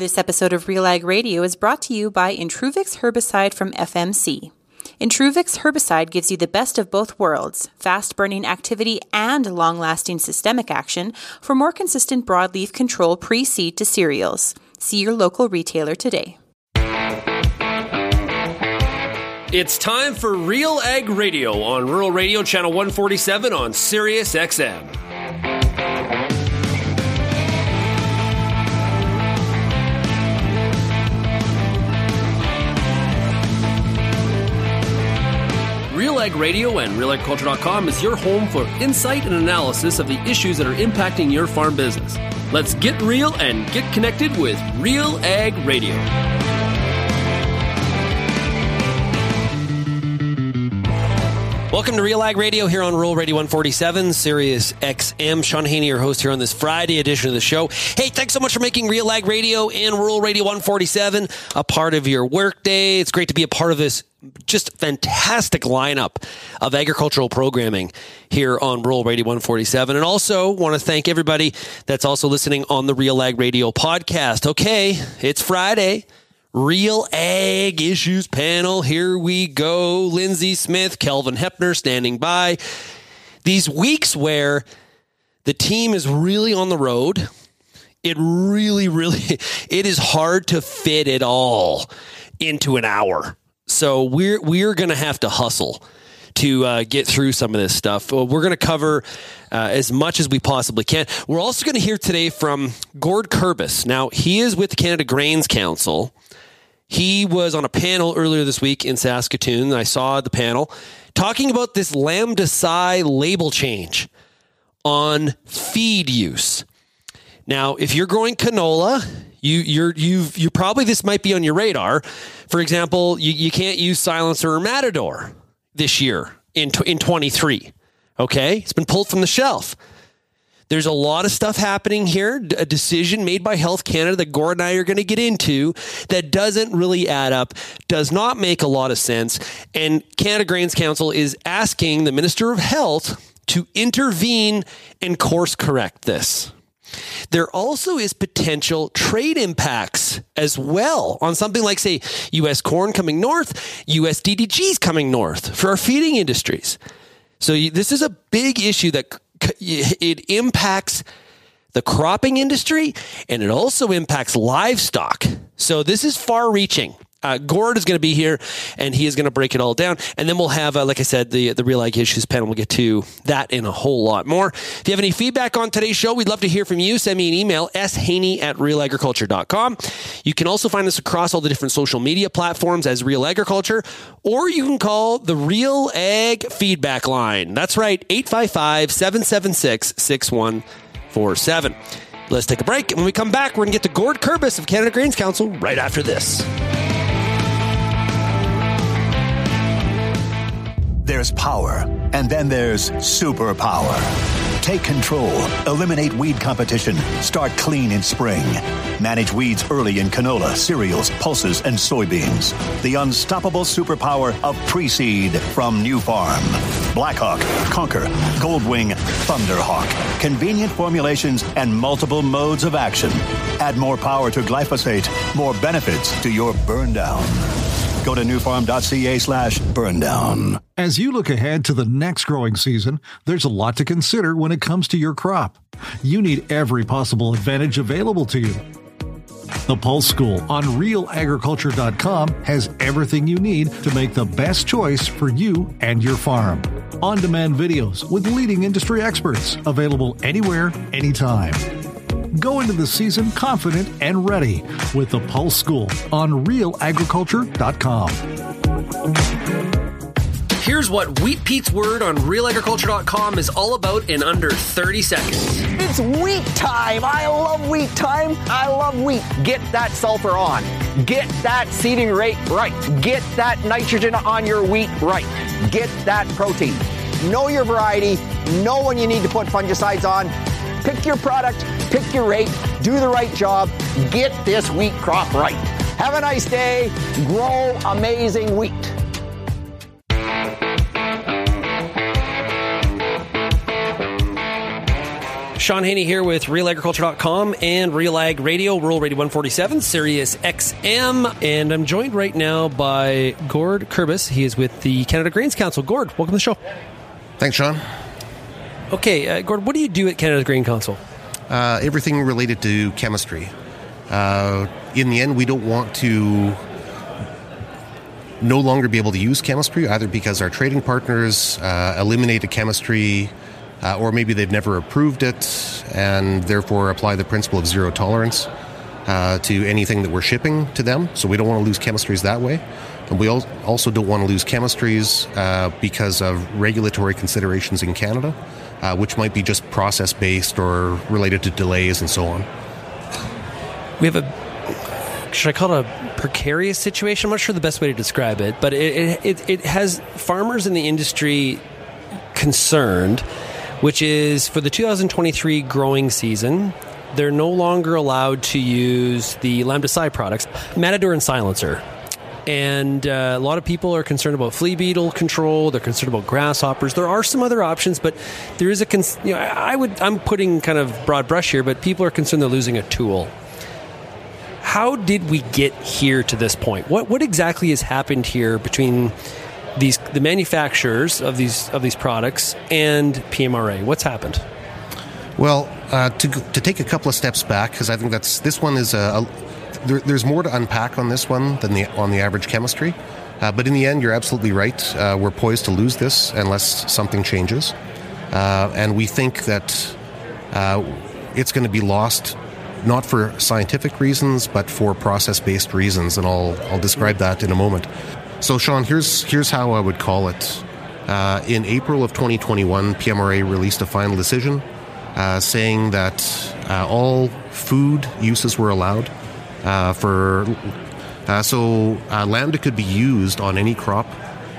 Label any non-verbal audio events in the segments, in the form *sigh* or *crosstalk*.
This episode of Real Ag Radio is brought to you by Intruvix herbicide from FMC. Intruvix herbicide gives you the best of both worlds fast burning activity and long lasting systemic action for more consistent broadleaf control pre seed to cereals. See your local retailer today. It's time for Real Ag Radio on Rural Radio Channel 147 on Sirius XM. Real Ag Radio and RealAgriculture.com is your home for insight and analysis of the issues that are impacting your farm business. Let's get real and get connected with Real Ag Radio. Welcome to Real Ag Radio here on Rural Radio 147, Sirius XM. Shaun Haney, your host here on this Friday edition of the show. Hey, thanks so much for making Real Ag Radio and Rural Radio 147 a part of your workday. It's great to be a part of this just fantastic lineup of agricultural programming here on Rural Radio 147. And also want to thank everybody that's also listening on the Real Ag Radio podcast. Okay, it's Friday. Real Ag Issues panel. Here we go. Lindsay Smith, Kelvin Heppner standing by. These weeks where the team is really on the road, it really, really, *laughs* it is hard to fit it all into an hour. So we're we're going to have to hustle to uh, get through some of this stuff. We're going to cover uh, as much as we possibly can. We're also going to hear today from Gord Kurbis. Now he is with the Canada Grains Council. He was on a panel earlier this week in Saskatoon. I saw the panel talking about this lambda psi label change on feed use. Now, if you're growing canola, you you're you've you probably this might be on your radar. For example, you, you can't use silencer or matador this year in in 23. Okay, it's been pulled from the shelf. There's a lot of stuff happening here, a decision made by Health Canada that Gord and I are going to get into that doesn't really add up, does not make a lot of sense. And Canada Grains Council is asking the Minister of Health to intervene and course correct this. There also is potential trade impacts as well on something like, say, U.S. corn coming north, U.S. DDGs coming north for our feeding industries. So this is a big issue that it impacts the cropping industry and it also impacts livestock. So this is far reaching. Uh, Gord is going to be here, and he is going to break it all down. And then we'll have, uh, like I said, the the Real Ag Issues panel. We'll get to that in a whole lot more. If you have any feedback on today's show, we'd love to hear from you. Send me an email, shaney at realagriculture.com. You can also find us across all the different social media platforms as Real Agriculture, or you can call the Real Ag Feedback Line. That's right, 855 776 6147. Let's take a break. And when we come back, we're going to get to Gord Kurbis of Canada Grains Council right after this. There's power, and then there's superpower. Take control, eliminate weed competition, start clean in spring. Manage weeds early in canola, cereals, pulses, and soybeans. The unstoppable superpower of pre-seed from Nufarm. Blackhawk, Conquer, Goldwing, Thunderhawk. Convenient formulations and multiple modes of action. Add more power to glyphosate, more benefits to your burn down. Go to nufarm.ca slash burndown. As you look ahead to the next growing season, there's a lot to consider when it comes to your crop. You need every possible advantage available to you. The Pulse School on realagriculture.com has everything you need to make the best choice for you and your farm. On demand videos with leading industry experts available anywhere, anytime. Go into the season confident and ready with the Pulse School on realagriculture.com. Here's what Wheat Pete's word on realagriculture.com is all about in under 30 seconds. It's wheat time. I love wheat time. I love wheat. Get that sulfur on. Get that seeding rate right. Get that nitrogen on your wheat right. Get that protein. Know your variety. Know when you need to put fungicides on Pick your product, pick your rate, do the right job, get this wheat crop right. Have a nice day. Grow amazing wheat. Shaun Haney here with RealAgriculture.com and Real Ag Radio, Rural Radio 147, Sirius XM. And I'm joined right now by Gord Kurbis. He is with the Canada Grains Council. Gord, welcome to the show. Thanks, Shaun. Okay, uh, Gord, what do you do at Canada's Grain Council? Uh, everything related to chemistry. Uh, in the end, we don't want to no longer be able to use chemistry, either because our trading partners uh, eliminated chemistry, uh, or maybe they've never approved it and therefore apply the principle of zero tolerance uh, to anything that we're shipping to them. So we don't want to lose chemistries that way. And we also don't want to lose chemistries uh, because of regulatory considerations in Canada, uh, which might be just process based or related to delays and so on. We have a should I call it a precarious situation? I'm not sure the best way to describe it, but it, it, it has farmers in the industry concerned, which is for the 2023 growing season, they're no longer allowed to use the Lambda Psi products, Matador and Silencer. And uh, a lot of people are concerned about flea beetle control. They're concerned about grasshoppers. There are some other options, but there is a. Con- you know, I would. I'm putting kind of broad brush here, but people are concerned they're losing a tool how did we get here to this point? What what exactly has happened here between these the manufacturers of these of these products and PMRA? What's happened? Well, uh, to to take a couple of steps back because I think that's this one is a, a there, there's more to unpack on this one than the on the average chemistry. Uh, but in the end, you're absolutely right. Uh, we're poised to lose this unless something changes, uh, and we think that uh, it's going to be lost not for scientific reasons, but for process-based reasons, and I'll I'll describe that in a moment. So, Shaun, here's here's how I would call it. Uh, in April of 2021, PMRA released a final decision uh, saying that all food uses were allowed for. Uh, so, uh, lambda could be used on any crop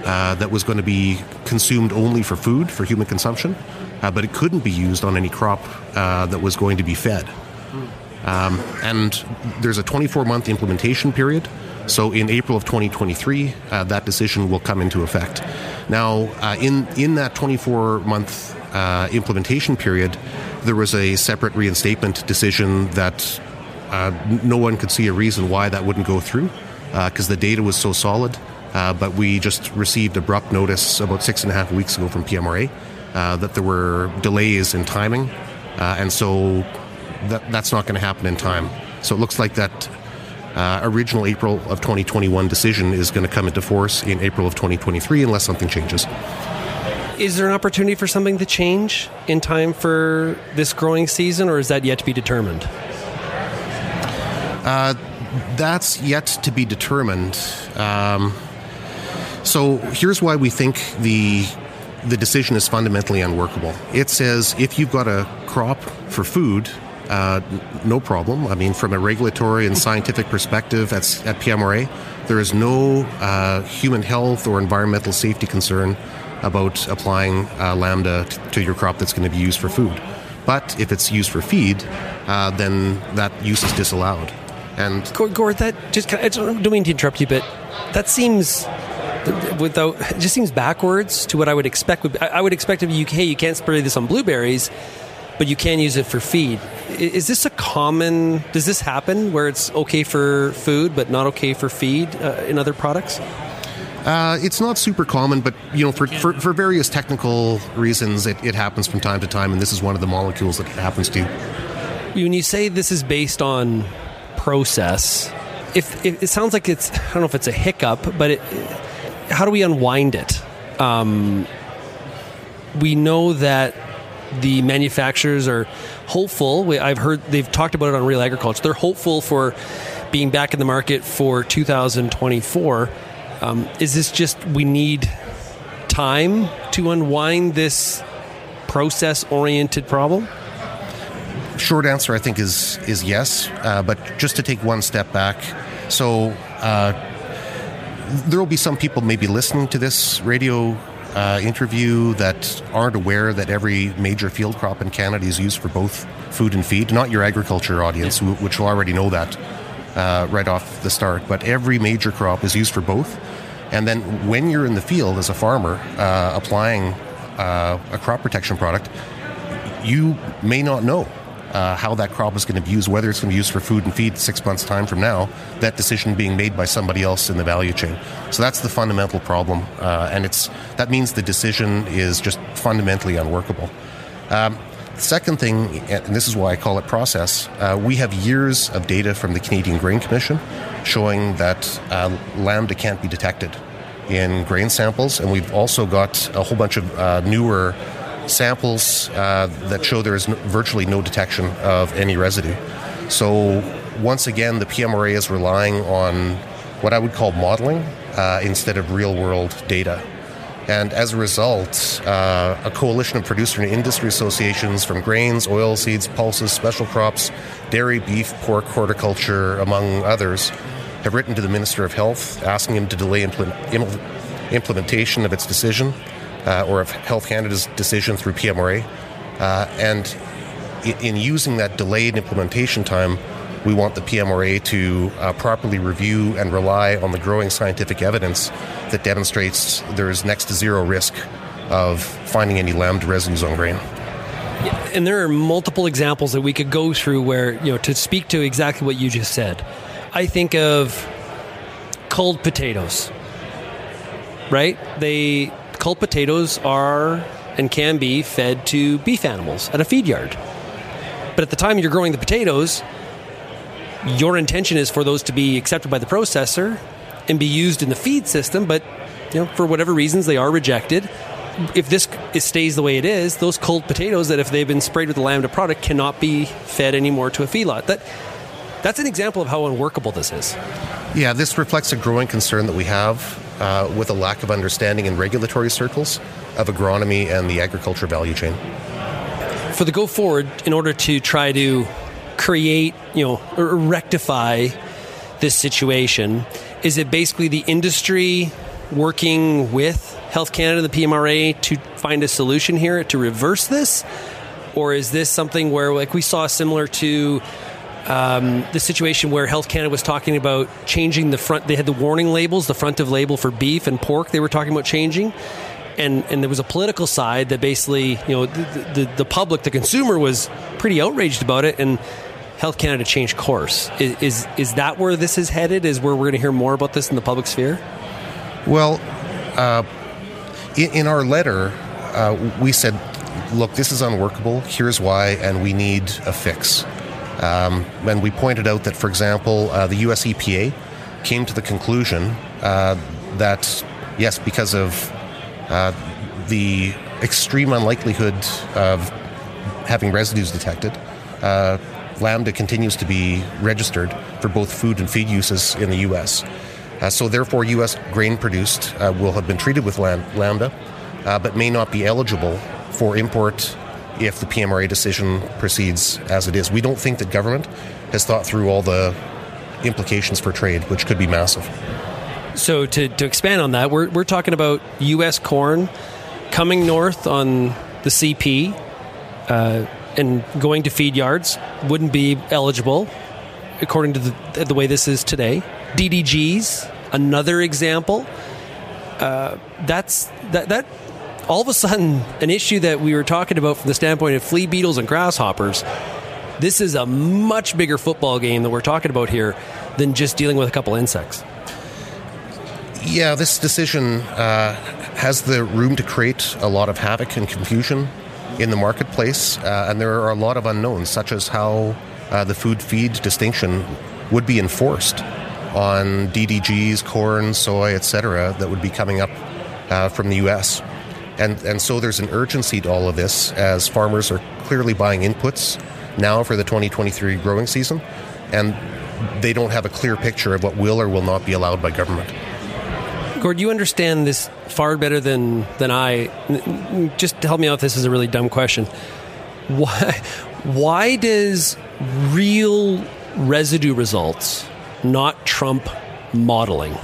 that was going to be consumed only for food, for human consumption, but it couldn't be used on any crop that was going to be fed. Um, and there's a 24 month implementation period. So in April of 2023, uh, that decision will come into effect. Now, uh, in in that 24 month uh, implementation period, there was a separate reinstatement decision that uh, no one could see a reason why that wouldn't go through because uh, the data was so solid. Uh, but we just received abrupt notice about six and a half weeks ago from PMRA that there were delays in timing, and so that, that's not going to happen in time. So it looks like that uh, original April of 2021 decision is going to come into force in April of 2023 unless something changes. Is there an opportunity for something to change in time for this growing season, or is that yet to be determined? Uh, that's yet to be determined. Um, so here's why we think the the decision is fundamentally unworkable. It says if you've got a crop for food uh, no problem. I mean, from a regulatory and scientific perspective at, at PMRA, there is no uh, human health or environmental safety concern about applying uh, lambda t- to your crop that's going to be used for food. But if it's used for feed, uh, then that use is disallowed. And Gord, that just I don't mean to interrupt you, but that seems without it just seems backwards to what I would expect. I would expect of you, hey, you can't spray this on blueberries but you can use it for feed. Is this a common? Does this happen where it's okay for food but not okay for feed uh, in other products? Uh, it's not super common, but you know, for, for, for various technical reasons, it, it happens from time to time, and this is one of the molecules that it happens to. When you say this is based on process, if, if it sounds like it's, I don't know if it's a hiccup, but it, how do we unwind it? Um, we know that the manufacturers are hopeful. I've heard they've talked about it on Real Agriculture. They're hopeful for being back in the market for 2024. Um, is this just we need time to unwind this process oriented problem? Short answer, I think, is is yes. Uh, but just to take one step back, so uh, there will be some people maybe listening to this radio uh, interview that aren't aware that every major field crop in Canada is used for both food and feed. Not your agriculture audience, which will already know that uh, right off the start, but every major crop is used for both. And then when you're in the field as a farmer uh, applying uh, a crop protection product, you may not know uh, how that crop is going to be used, whether it's going to be used for food and feed six months' time from now, that decision being made by somebody else in the value chain. So that's the fundamental problem, uh, and it's that means the decision is just fundamentally unworkable. Um, second thing, and this is why I call it process, uh, we have years of data from the Canadian Grain Commission showing that uh, lambda can't be detected in grain samples, and we've also got a whole bunch of uh, newer samples uh, that show there is virtually no detection of any residue. So, once again, the PMRA is relying on what I would call modeling uh, instead of real world data. And as a result, uh, a coalition of producer and industry associations from grains, oilseeds, pulses, special crops, dairy, beef, pork, horticulture, among others, have written to the Minister of Health asking him to delay implement, implementation of its decision uh, or of Health Canada's decision through PMRA. Uh, and in using that delayed implementation time, we want the PMRA to uh, properly review and rely on the growing scientific evidence that demonstrates there is next to zero risk of finding any lambda residues on grain. And there are multiple examples that we could go through where, you know, to speak to exactly what you just said. I think of culled potatoes, right? They culled potatoes are and can be fed to beef animals at a feed yard. But at the time you're growing the potatoes, your intention is for those to be accepted by the processor and be used in the feed system, but you know, for whatever reasons they are rejected. If this stays the way it is, those cold potatoes that if they've been sprayed with the lambda product cannot be fed anymore to a feedlot. That that's an example of how unworkable this is. Yeah, this reflects a growing concern that we have uh, with a lack of understanding in regulatory circles of agronomy and the agriculture value chain. For the go forward, in order to try to create, you know, or rectify this situation, is it basically the industry working with Health Canada, the PMRA, to find a solution here to reverse this? Or is this something where, like we saw similar to um, the situation where Health Canada was talking about changing the front. They had the warning labels, the front of label for beef and pork. They were talking about changing, and and there was a political side that basically, you know, the, the, the public, the consumer, was pretty outraged about it, and Health Canada changed course. Is is, is that where this is headed? Is where we're going to hear more about this in the public sphere? Well, uh, in, in, our letter, uh, we said, look, this is unworkable. Here's why, and we need a fix. Um, and we pointed out that, for example, uh, the US EPA came to the conclusion uh, that, yes, because of uh, the extreme unlikelihood of having residues detected, uh, Lambda continues to be registered for both food and feed uses in the US. Uh, so, therefore, US grain produced uh, will have been treated with Lambda, but may not be eligible for import if the PMRA decision proceeds as it is. We don't think that government has thought through all the implications for trade, which could be massive. So, to, to expand on that, we're, we're talking about U.S. corn coming north on the CP uh, and going to feed yards wouldn't be eligible according to the, the way this is today. DDGs, another example. Uh, that's that that all of a sudden, an issue that we were talking about from the standpoint of flea beetles and grasshoppers, this is a much bigger football game that we're talking about here than just dealing with a couple insects. Yeah, this decision uh, has the room to create a lot of havoc and confusion in the marketplace, uh, and there are a lot of unknowns, such as how uh, the food feed distinction would be enforced on DDGs, corn, soy, etc., that would be coming up uh, from the U.S. And, and so there's an urgency to all of this as farmers are clearly buying inputs now for the 2023 growing season, and they don't have a clear picture of what will or will not be allowed by government. Gord, you understand this far better than, than I. Just help me out. This is a really dumb question. Why, why does real residue results not trump modeling?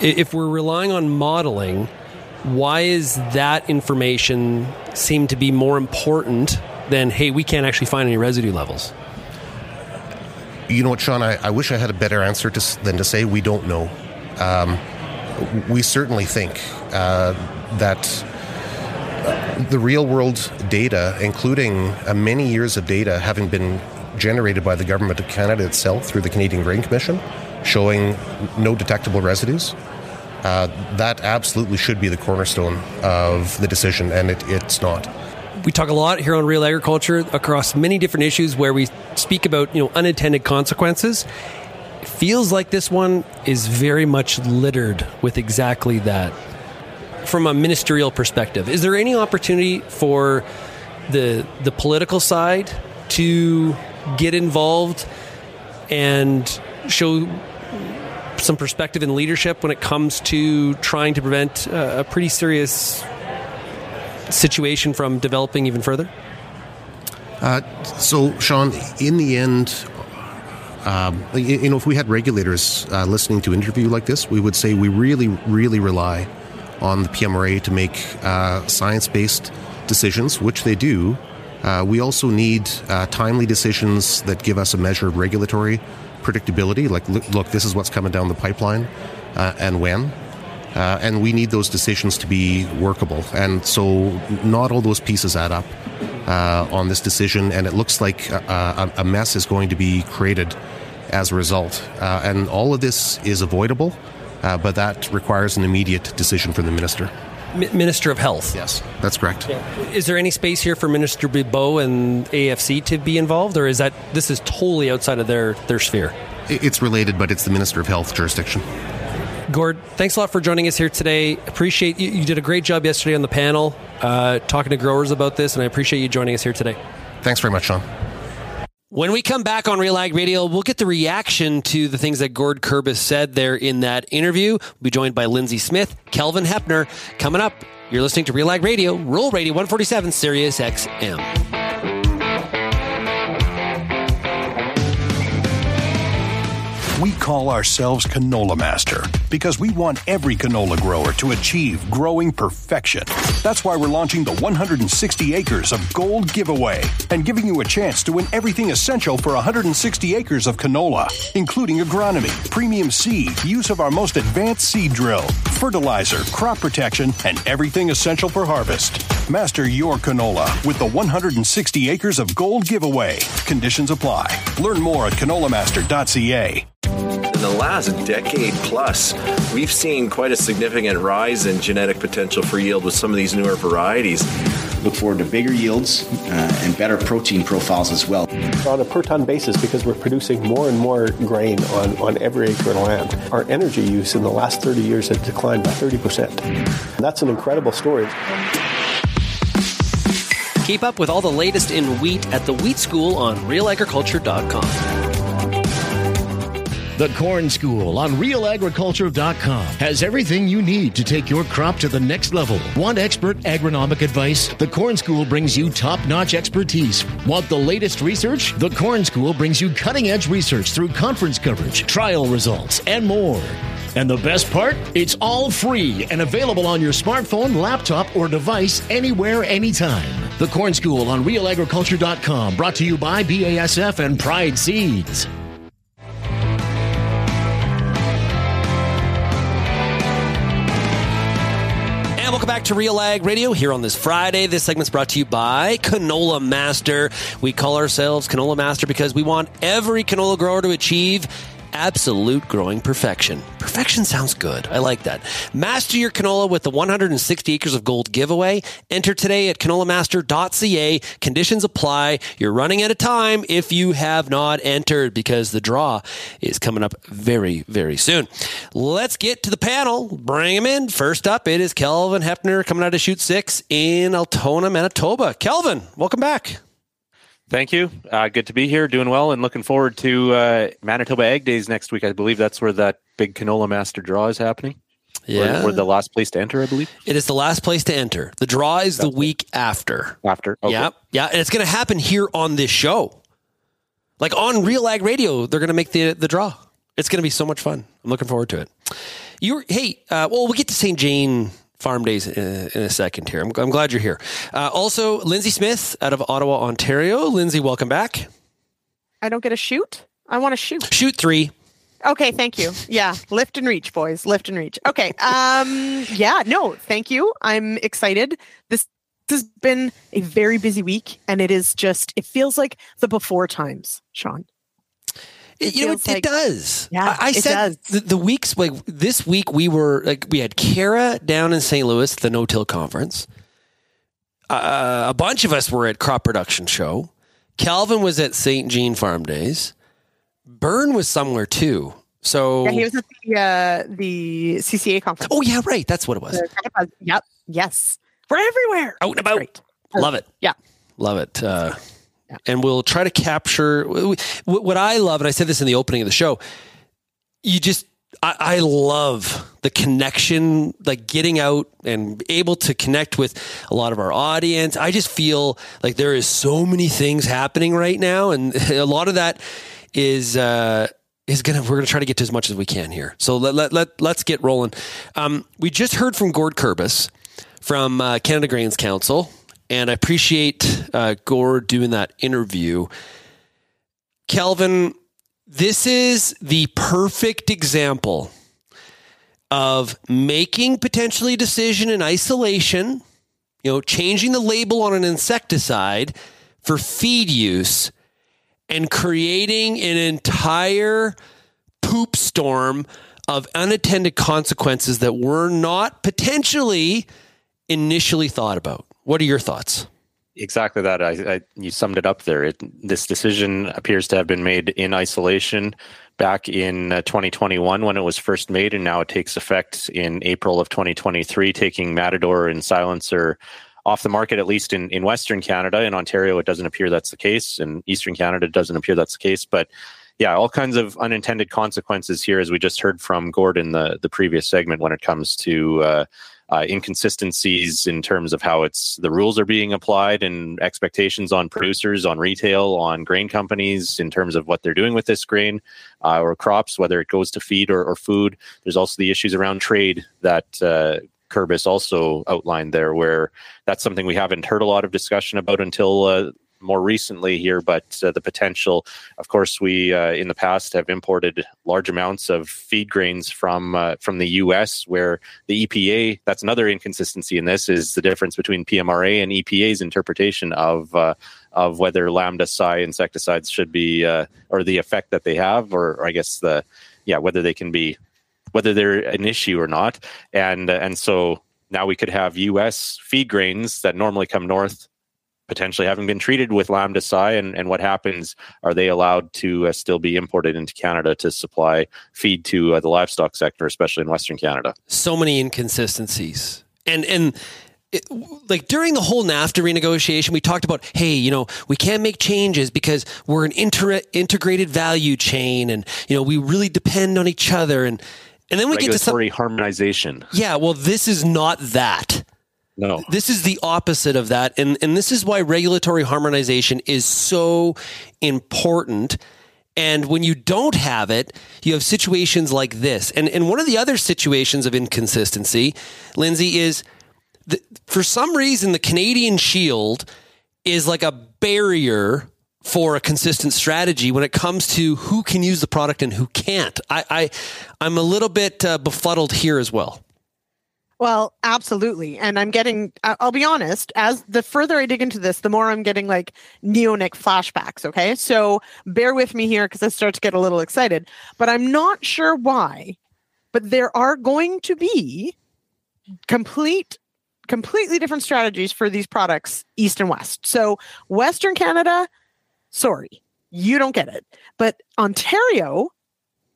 If we're relying on modeling, why is that information seem to be more important than hey we can't actually find any residue levels? You know what sean? I, I wish i had a better answer to, than to say we don't know. Um, we certainly think uh, that the real world data, including uh, many years of data having been generated by the Government of Canada itself through the Canadian Grain Commission, showing no detectable residues, uh, that absolutely should be the cornerstone of the decision, and it, it's not. We talk a lot here on Real Agriculture across many different issues where we speak about you know unintended consequences. It feels like this one is very much littered with exactly that. From a ministerial perspective, is there any opportunity for the the political side to get involved and show some perspective and leadership when it comes to trying to prevent a pretty serious situation from developing even further? Uh, so, Shaun, in the end, um, you know, if we had regulators uh, listening to an interview like this, we would say we really, really rely on the PMRA to make uh, science based decisions, which they do. Uh, we also need uh, timely decisions that give us a measure of regulatory predictability. Like, look, this is what's coming down the pipeline uh, and when. Uh, and we need those decisions to be workable. And so, not all those pieces add up uh, on this decision, and it looks like a, a, mess is going to be created as a result. Uh, and all of this is avoidable, uh, but that requires an immediate decision from the minister. Minister of Health. Yes, that's correct. Yeah. Is there any space here for Minister Bibeau and AFC to be involved, or is that this is totally outside of their their sphere? It's related, but it's the Minister of Health jurisdiction. Gord, thanks a lot for joining us here today. Appreciate you. You did a great job yesterday on the panel uh, talking to growers about this, and I appreciate you joining us here today. Thanks very much, Shaun. When we come back on Real Ag Radio, we'll get the reaction to the things that Gord Kurbis said there in that interview. We'll be joined by Lindsay Smith, Kelvin Heppner. Coming up, you're listening to Real Ag Radio, Rural Radio 147, Sirius XM. We call ourselves Canola Master because we want every canola grower to achieve growing perfection. That's why we're launching the 160 acres of gold giveaway and giving you a chance to win everything essential for 160 acres of canola, including agronomy, premium seed, use of our most advanced seed drill, fertilizer, crop protection, and everything essential for harvest. Master your canola with the 160 acres of gold giveaway. Conditions apply. Learn more at canolamaster.ca. In the last decade plus, we've seen quite a significant rise in genetic potential for yield with some of these newer varieties. Look forward to bigger yields uh, and better protein profiles as well. On a per ton basis, because we're producing more and more grain on, on every acre of land, our energy use in the last 30 years has declined by 30%. That's an incredible story. Keep up with all the latest in wheat at the Wheat School on realagriculture.com. The Corn School on realagriculture.com has everything you need to take your crop to the next level. Want expert agronomic advice? The Corn School brings you top notch expertise. Want the latest research? The Corn School brings you cutting edge research through conference coverage, trial results, and more. And the best part? It's all free and available on your smartphone, laptop, or device anywhere, anytime. The Corn School on realagriculture.com, brought to you by BASF and Pride Seeds. To Real Ag Radio here on this Friday. This segment's brought to you by Canola Master. We call ourselves Canola Master because we want every canola grower to achieve absolute growing perfection. Perfection sounds good. I like that. Master your canola with the 160 acres of gold giveaway. Enter today at canolamaster.ca. Conditions apply. You're running out of time if you have not entered because the draw is coming up very, very soon. Let's get to the panel. Bring them in. First up, it is Kelvin Heppner coming out of chute 6 in Altona, Manitoba. Kelvin, welcome back. Thank you. Uh, good to be here, doing well, and looking forward to uh, Manitoba Ag Days next week. I believe that's where that big canola master draw is happening. Yeah, we're, the last place to enter, I believe. It is the last place to enter. The draw is that's the week it. after. After, okay. yeah, yeah, and it's going to happen here on this show, like on Real Ag Radio. They're going to make the the draw. It's going to be so much fun. I'm looking forward to it. You're hey, uh, well, we'll get to St. Jean farm days in, in a second here. I'm, I'm, glad you're here. Uh, also, Lindsay Smith out of Ottawa, Ontario. Lindsay, welcome back. I don't get a shoot. I want to shoot. Shoot three. Okay, thank you. Yeah, lift and reach, boys. Lift and reach. Okay. Um. Yeah. No, thank you. I'm excited. This This has been a very busy week, and it is just, it feels like the before times, Shaun. It, you know, it, feels it does. Yeah, I, I said. The, the weeks like this week we were like we had Kara down in St. Louis, the No Till conference. Uh, a bunch of us were at Crop Production Show. Calvin was at St. Jean Farm Days. Burn was somewhere too. So Yeah, he was at the, uh, the CCA conference. Oh yeah, right. That's what it was. Yep. Yes. We're everywhere. Out and about. Love it. Yeah. Love it. Uh, And we'll try to capture what I love, and I said this in the opening of the show. You just, I, I love the connection, like getting out and able to connect with a lot of our audience. I just feel like there is so many things happening right now, and *laughs* a lot of that is. Uh, is gonna we're gonna try to get to as much as we can here. So let let, let let's get rolling. Um, we just heard from Gord Kurbis from uh, Canada Grains Council, and I appreciate uh, Gord doing that interview. Kelvin, this is the perfect example of making potentially a decision in isolation, you know, changing the label on an insecticide for feed use and creating an entire poop storm of unattended consequences that were not potentially initially thought about. What are your thoughts? Exactly that. I, I, you summed it up there. It, this decision appears to have been made in isolation back in uh, 2021 when it was first made, and now it takes effect in April of 2023, taking Matador and Silencer off the market, at least in, in Western Canada. In Ontario, it doesn't appear that's the case. In Eastern Canada, it doesn't appear that's the case. But yeah, all kinds of unintended consequences here, as we just heard from Gordon the the previous segment, when it comes to uh, uh, inconsistencies in terms of how it's the rules are being applied and expectations on producers, on retail, on grain companies in terms of what they're doing with this grain uh, or crops, whether it goes to feed or, or food. There's also the issues around trade that. Uh, Kurbis also outlined there, where that's something we haven't heard a lot of discussion about until uh, more recently here. But uh, the potential, of course, we uh, in the past have imported large amounts of feed grains from uh, from the U.S., where the EPA. That's another inconsistency in this is the difference between PMRA and EPA's interpretation of. Uh, of whether lambda psi insecticides should be, uh, or the effect that they have, or, or I guess the, yeah, whether they can be whether they're an issue or not. And and so now we could have U.S. feed grains that normally come north, potentially having been treated with lambda psi. And, and what happens? Are they allowed to uh, still be imported into Canada to supply feed to uh, the livestock sector, especially in Western Canada? So many inconsistencies, and and. It, like during the whole NAFTA renegotiation, we talked about, hey, you know, we can't make changes because we're an inter- integrated value chain, and you know, we really depend on each other, and and then we get to some harmonization. Yeah, well, this is not that. No. This is the opposite of that. And, and this is why regulatory harmonization is so important. And when you don't have it, you have situations like this. And, and one of the other situations of inconsistency, Lindsay, is for some reason the Canadian Shield is like a barrier for a consistent strategy when it comes to who can use the product and who can't. I, I I'm a little bit uh, befuddled here as well. Well, absolutely. And I'm getting, I'll be honest, as the further I dig into this, the more I'm getting like neonic flashbacks. Okay. So bear with me here because I start to get a little excited, but I'm not sure why. But there are going to be complete, completely different strategies for these products, East and West. So Western Canada, sorry, you don't get it. But Ontario,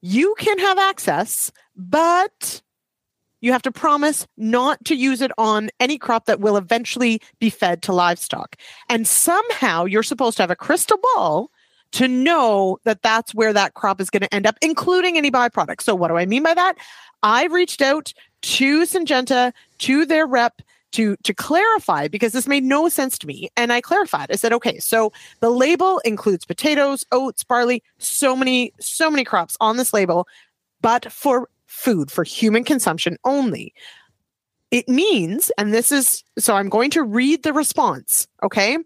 you can have access, but you have to promise not to use it on any crop that will eventually be fed to livestock. And somehow you're supposed to have a crystal ball to know that that's where that crop is going to end up, including any byproducts. So, what do I mean by that? I've reached out to Syngenta, to their rep, to to clarify because this made no sense to me and i clarified i said okay so the label includes potatoes oats barley so many so many crops on this label but for food for human consumption only. It means and this is so i'm going to read the response okay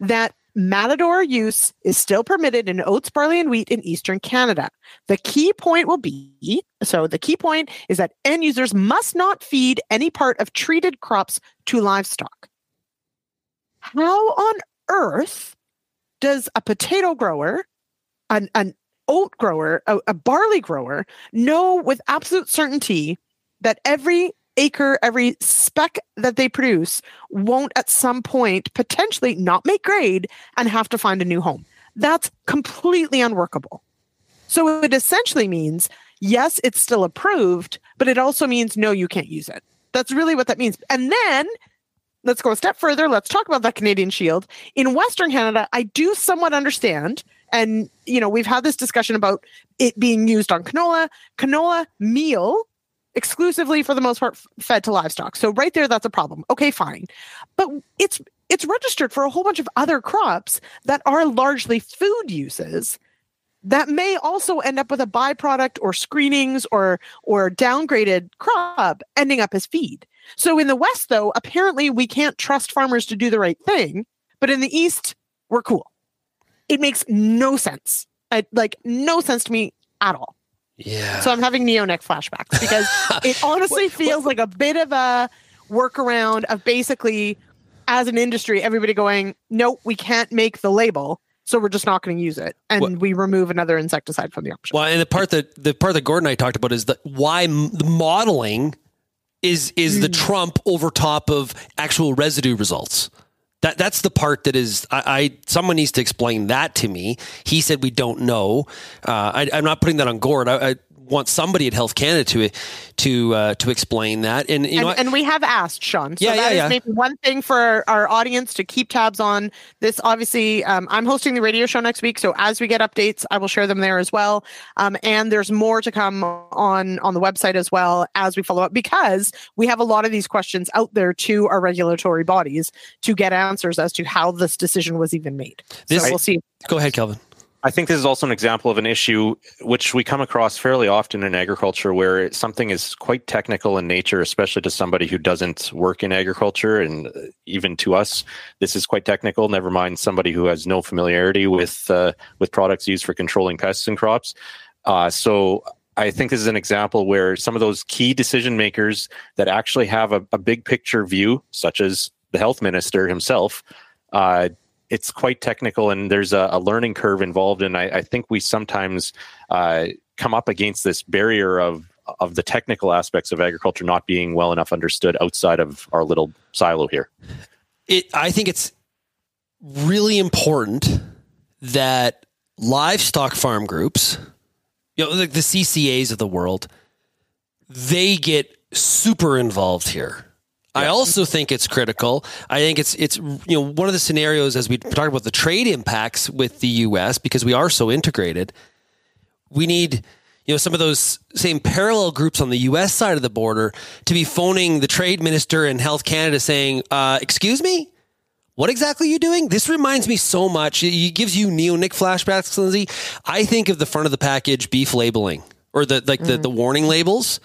that matador use is still permitted in oats barley and wheat in eastern canada. The key point will be so the key point is that end users must not feed any part of treated crops to livestock. How on earth does a potato grower, an, an oat grower, a, a barley grower know with absolute certainty that every acre, every speck that they produce won't at some point potentially not make grade and have to find a new home? That's completely unworkable. So it essentially means yes, it's still approved, but it also means no, you can't use it. That's really what that means. And then let's go a step further. Let's talk about that Canadian Shield. In Western Canada, I do somewhat understand. And, you know, we've had this discussion about it being used on canola, canola meal exclusively for the most part fed to livestock. So right there, that's a problem. Okay, fine. But it's it's registered for a whole bunch of other crops that are largely food uses that may also end up with a byproduct or screenings or or downgraded crop ending up as feed. So in the West, though, apparently we can't trust farmers to do the right thing, but in the East, we're cool. It makes no sense. I, like no sense to me at all. Yeah. So I'm having neonic flashbacks because *laughs* it honestly feels like a bit of a workaround of basically, as an industry, everybody going, nope, we can't make the label so we're just not going to use it and what? we remove another insecticide from the option well and the part that the part that gordon and i talked about is that why the modeling is is mm. the trump over top of actual residue results that that's the part that is I, I, someone needs to explain that to me. He said we don't know. Uh, I, am not putting that on Gord. I, I, want somebody at Health Canada to to uh, to explain that. And you and, know, and we have asked Shaun. So yeah, that yeah, is yeah. maybe one thing for our, our, audience to keep tabs on. This obviously, um, I'm hosting the radio show next week, so as we get updates, I will share them there as well. Um, and there's more to come on on the website as well as we follow up because we have a lot of these questions out there to our regulatory bodies to get answers as to how this decision was even made. This, so we'll see. Go ahead, Kelvin. I think this is also an example of an issue which we come across fairly often in agriculture where something is quite technical in nature, especially to somebody who doesn't work in agriculture. And even to us, this is quite technical, never mind somebody who has no familiarity with, uh, with products used for controlling pests and crops. Uh, so I think this is an example where some of those key decision makers that actually have a, a big picture view, such as the health minister himself, uh, it's quite technical and there's a, a learning curve involved and I, I think we sometimes uh, come up against this barrier of of the technical aspects of agriculture not being well enough understood outside of our little silo here. It I think it's really important that livestock farm groups, you know, like the CCAs of the world, they get super involved here. I also think it's critical. I think it's it's you know one of the scenarios as we talk about the trade impacts with the U.S. because we are so integrated. We need you know some of those same parallel groups on the U.S. side of the border to be phoning the trade minister and Health Canada saying, uh, "Excuse me, what exactly are you doing? This reminds me so much. It gives you neonic flashbacks, Lindsay. I think of the front of the package beef labeling or the like mm. the the warning labels."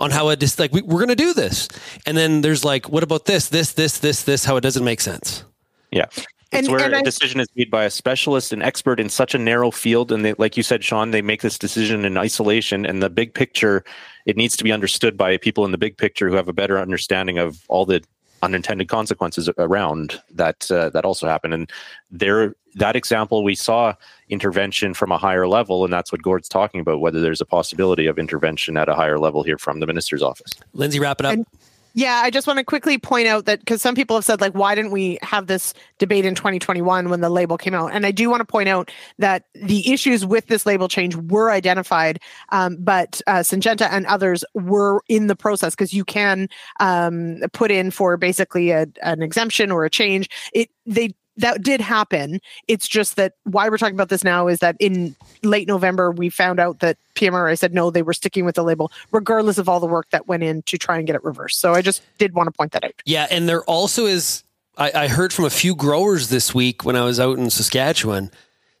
On how it just like we, we're going to do this, and then there's like, what about this, this, this, this, this? How it doesn't make sense. Yeah. It's and, where and a I, decision is made by a specialist, an expert in such a narrow field, and they, like you said, Shaun, they make this decision in isolation. And the big picture, it needs to be understood by people in the big picture who have a better understanding of all the unintended consequences around that uh, that also happen. And there, that example, we saw intervention from a higher level, and that's what Gord's talking about. Whether there's a possibility of intervention at a higher level here from the minister's office. Lindsay, wrap it up. And- yeah, I just want to quickly point out that because some people have said, like, why didn't we have this debate in 2021 when the label came out? And I do want to point out that the issues with this label change were identified, um, but uh, Syngenta and others were in the process because you can um, put in for basically a, an exemption or a change. It they that did happen. It's just that why we're talking about this now is that in late November, we found out that PMRA said no, they were sticking with the label, regardless of all the work that went in to try and get it reversed. So I just did want to point that out. Yeah. And there also is, I, I heard from a few growers this week when I was out in Saskatchewan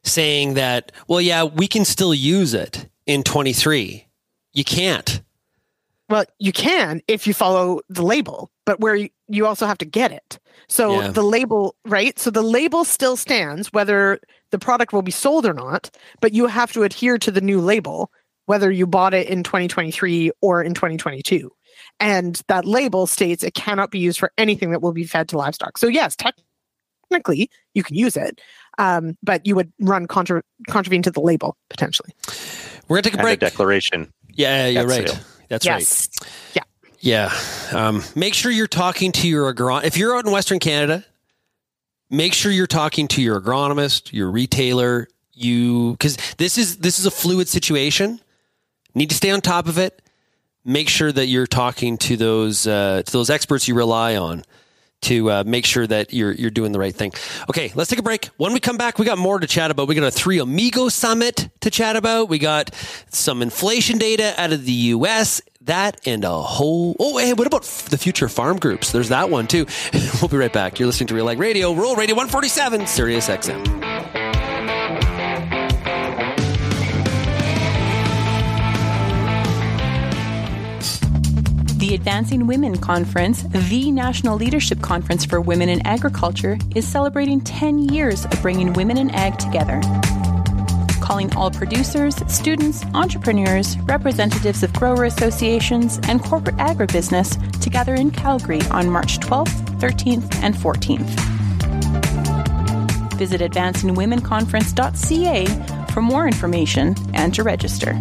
saying that, well, yeah, we can still use it in 23. You can't. Well, you can if you follow the label, but where you, you also have to get it. So yeah. the label, right? So the label still stands whether the product will be sold or not, but you have to adhere to the new label whether you bought it in 2023 or in 2022. And that label states it cannot be used for anything that will be fed to livestock. So yes, technically you can use it, um, but you would run contra- contravene to the label potentially. We're gonna take a And break. declaration. Yeah, you're That's right. sale. That's yes. right. Yeah. Um, make sure you're talking to your agron. If you're out in Western Canada, make sure you're talking to your agronomist, your retailer. You because this is this is a fluid situation. Need to stay on top of it. Make sure that you're talking to those uh, to those experts you rely on to uh, make sure that you're you're doing the right thing. Okay, let's take a break. When we come back, we got more to chat about. We got a three amigo summit to chat about. We got some inflation data out of the U.S. That and a whole. Oh, hey, what about the future farm groups? There's that one too. *laughs* we'll be right back. You're listening to Real Ag Radio, Rural Radio 147, Sirius XM. The Advancing Women Conference, the national leadership conference for women in agriculture, is celebrating 10 years of bringing women in ag together. Calling all producers, students, entrepreneurs, representatives of grower associations, and corporate agribusiness together in Calgary on March 12th, 13th, and 14th. Visit advancingwomenconference.ca for more information and to register.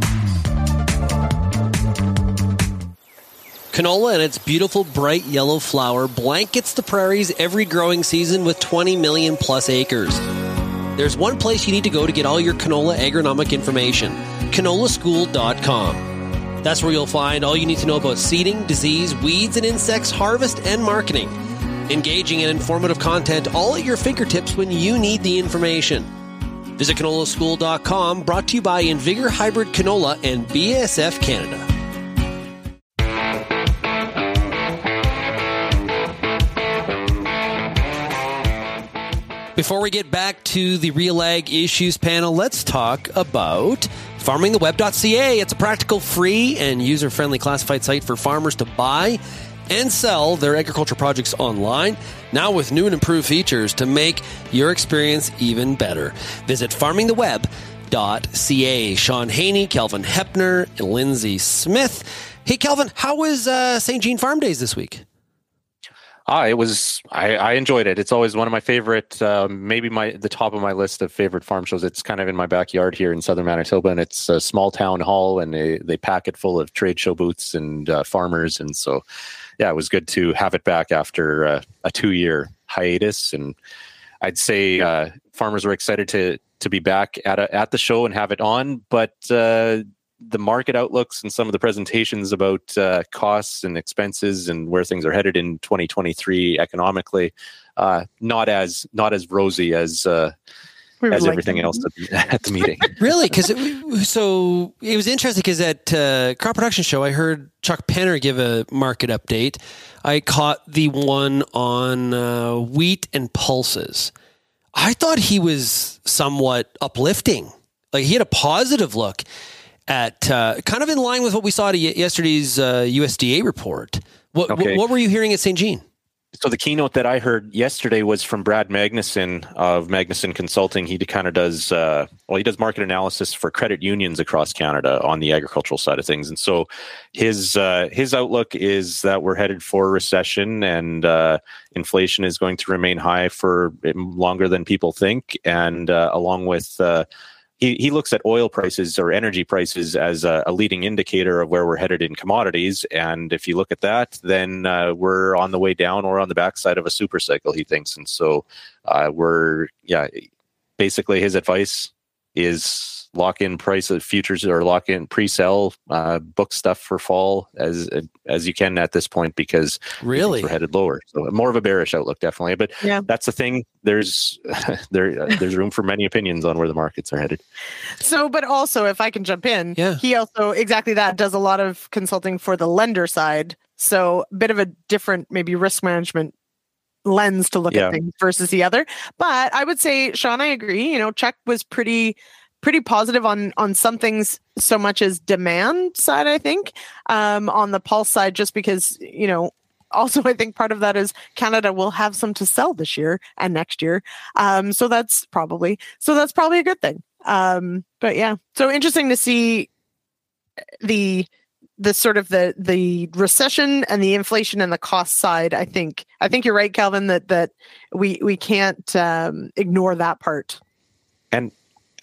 Canola and its beautiful bright yellow flower blankets the prairies every growing season with 20 million plus acres. There's one place you need to go to get all your canola agronomic information canolaschool.com. That's where you'll find all you need to know about seeding, disease, weeds, and insects, harvest, and marketing. Engaging and informative content all at your fingertips when you need the information. Visit canolaschool.com, brought to you by Invigor Hybrid Canola and BASF Canada. Before we get back to the Real Ag Issues panel, let's talk about farmingtheweb.ca. It's a practical, free, and user friendly classified site for farmers to buy and sell their agriculture projects online, now with new and improved features to make your experience even better. Visit farmingtheweb.ca. Shaun Haney, Kelvin Heppner, and Lindsay Smith. Hey, Kelvin, how was uh, St. Jean Farm Days this week? Ah, it was. I, I enjoyed it. It's always one of my favorite, uh, maybe my the top of my list of favorite farm shows. It's kind of in my backyard here in southern Manitoba, and it's a small town hall, and they they pack it full of trade show booths and uh, farmers, and so yeah, it was good to have it back after uh, a two year hiatus, and I'd say uh, farmers were excited to to be back at a, at the show and have it on, but uh, the market outlooks and some of the presentations about uh, costs and expenses and where things are headed in 2023 economically, uh, not as not as rosy as uh, We were as like- everything else at, *laughs* at the meeting. *laughs* really? Because so it was interesting because at uh, crop production show, I heard Chuck Penner give a market update. I caught the one on uh, wheat and pulses. I thought he was somewhat uplifting. Like he had a positive look at uh, kind of in line with what we saw at yesterday's uh, USDA report. What, Okay. what were you hearing at St. Jean? So the keynote that I heard yesterday was from Brad Magnuson of Magnuson Consulting. He kind of does uh, well. He does market analysis for credit unions across Canada on the agricultural side of things, and so his uh, his outlook is that we're headed for a recession, and uh, inflation is going to remain high for longer than people think, and uh, along with uh, he, he looks at oil prices or energy prices as a, a leading indicator of where we're headed in commodities. And if you look at that, then uh, we're on the way down or on the backside of a super cycle, he thinks. And so uh, we're, yeah, basically his advice is lock in price of futures or lock in pre-sell uh, book stuff for fall as as you can at this point because Really? we're headed lower so more of a bearish outlook definitely but Yeah. that's the thing there's *laughs* there uh, there's room for many opinions on where the markets are headed So, but also, if I can jump in, Yeah. he also exactly that does a lot of consulting for the lender side. So, a bit of a different, maybe risk management lens to look Yeah. at things versus the other. But I would say, Shaun, I agree. You know, Chuck was pretty pretty positive on on some things so much as demand side i think um on the pulse side just because you know also *laughs* i think part of that is canada will have some to sell this year and next year. Um so that's probably so that's probably a good thing. Um but yeah so interesting to see the the sort of the the recession and the inflation and the cost side, I think I think you're right, Kelvin, that that we we can't um, ignore that part. And